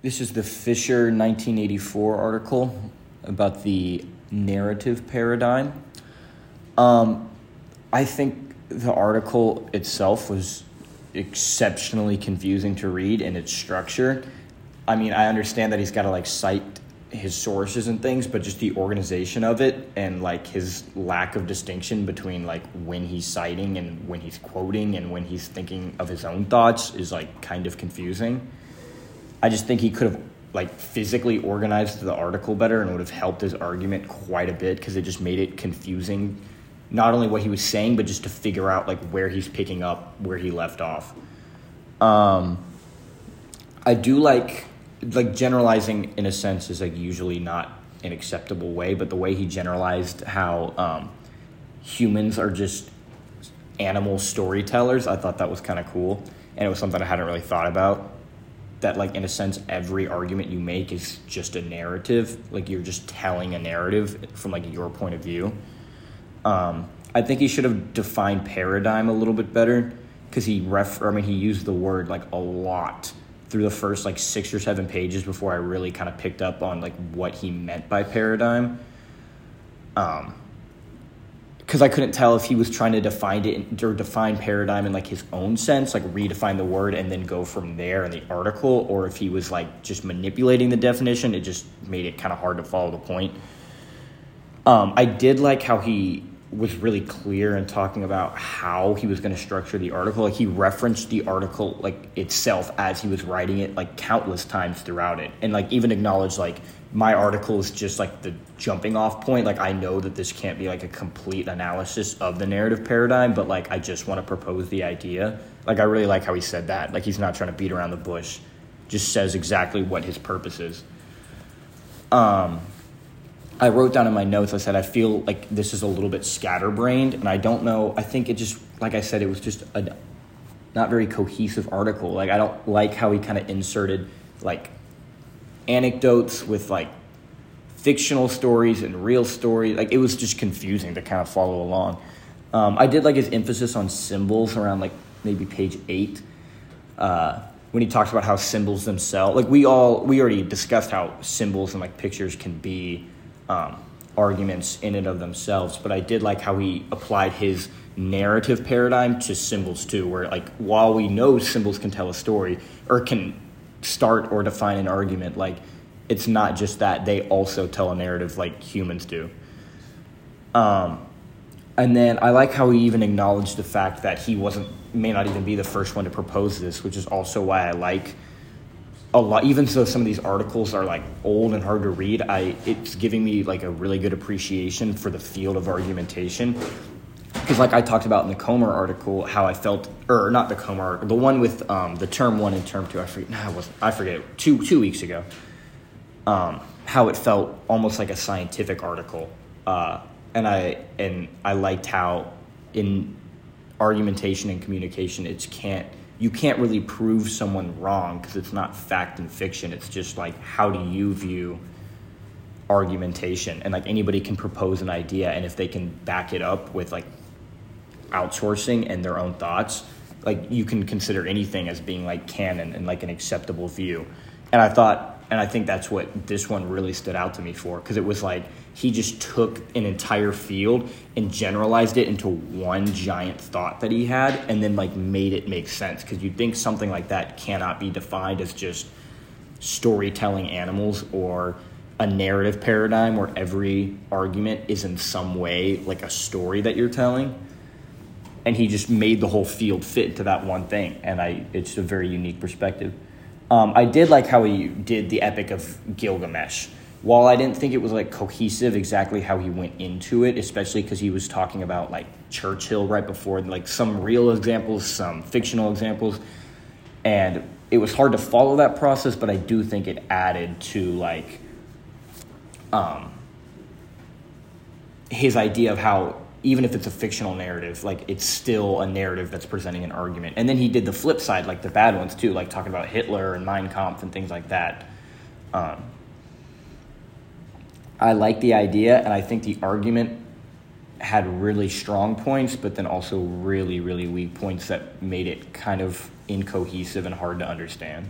This is the Fisher 1984 article about the narrative paradigm. Um, I think the article itself was exceptionally confusing to read in its structure. I mean, I understand that he's got to like cite his sources and things, but just the organization of it and like his lack of distinction between like when he's citing and when he's quoting and when he's thinking of his own thoughts is like kind of confusing. I just think he could have like physically organized the article better and would have helped his argument quite a bit because it just made it confusing not only what he was saying but just to figure out like where he's picking up where he left off. Um, i do like like generalizing in a sense is like usually not an acceptable way but the way he generalized how um, humans are just animal storytellers i thought that was kind of cool and it was something i hadn't really thought about that like in a sense every argument you make is just a narrative. Like you're just telling a narrative from like your point of view. Um, i think he should have defined paradigm a little bit better because he ref i mean he used the word like a lot through the first like six or seven pages before i really kind of picked up on like what he meant by paradigm. Um, because I couldn't tell if he was trying to define it or define paradigm in like his own sense, like redefine the word and then go from there in the article, or if he was like just manipulating the definition. It just made it kind of hard to follow the point. Um, I did like how he was really clear in talking about how he was going to structure the article. Like he referenced the article like itself as he was writing it like countless times throughout it, and like even acknowledged like my article is just like the jumping off point. Like I know that this can't be like a complete analysis of the narrative paradigm, but like I just want to propose the idea. Like I really like how he said that. Like he's not trying to beat around the bush. Just says exactly what his purpose is. Um I wrote down in my notes, I said, I feel like this is a little bit scatterbrained, and I don't know. I think it just, like I said, it was just a not very cohesive article. Like, I don't like how he kind of inserted, like, anecdotes with, like, fictional stories and real stories. Like, it was just confusing to kind of follow along. Um, I did like his emphasis on symbols around, like, maybe page eight. Uh, when he talks about how symbols themselves, like, we all, we already discussed how symbols and, like, pictures can be um, arguments in and of themselves, but I did like how he applied his narrative paradigm to symbols too, where like while we know symbols can tell a story or can start or define an argument, like it's not just that they also tell a narrative like humans do. Um, and then I like how he even acknowledged the fact that he wasn't may not even be the first one to propose this, which is also why I like a lot even though some of these articles are like old and hard to read i it's giving me like a really good appreciation for the field of argumentation. Because like i talked about in the comer article how i felt or not the comer the one with um, the term one and term two i forget no, I, was, I forget two two weeks ago um, how it felt almost like a scientific article uh, and i and i liked how in argumentation and communication it's can't you can't really prove someone wrong because it's not fact and fiction. It's just like how do you view argumentation and like anybody can propose an idea and if they can back it up with like outsourcing and their own thoughts like you can consider anything as being like canon and like an acceptable view and i thought and i think that's what this one really stood out to me for because it was like he just took an entire field and generalized it into one giant thought that he had and then like made it make sense. Because you'd think something like that cannot be defined as just storytelling animals or a narrative paradigm where every argument is in some way like a story that you're telling. And he just made the whole field fit into that one thing. And i it's a very unique perspective um, i did like how he did the epic of gilgamesh while I didn't think it was like cohesive exactly how he went into it, especially because he was talking about like Churchill right before, like some real examples, some fictional examples, and it was hard to follow that process. But I do think it added to like um, his idea of how even if it's a fictional narrative, like it's still a narrative that's presenting an argument. And then he did the flip side, like the bad ones too, like talking about Hitler and Mein Kampf and things like that. Um, I like the idea, and I think the argument had really strong points, but then also really, really weak points that made it kind of incohesive and hard to understand.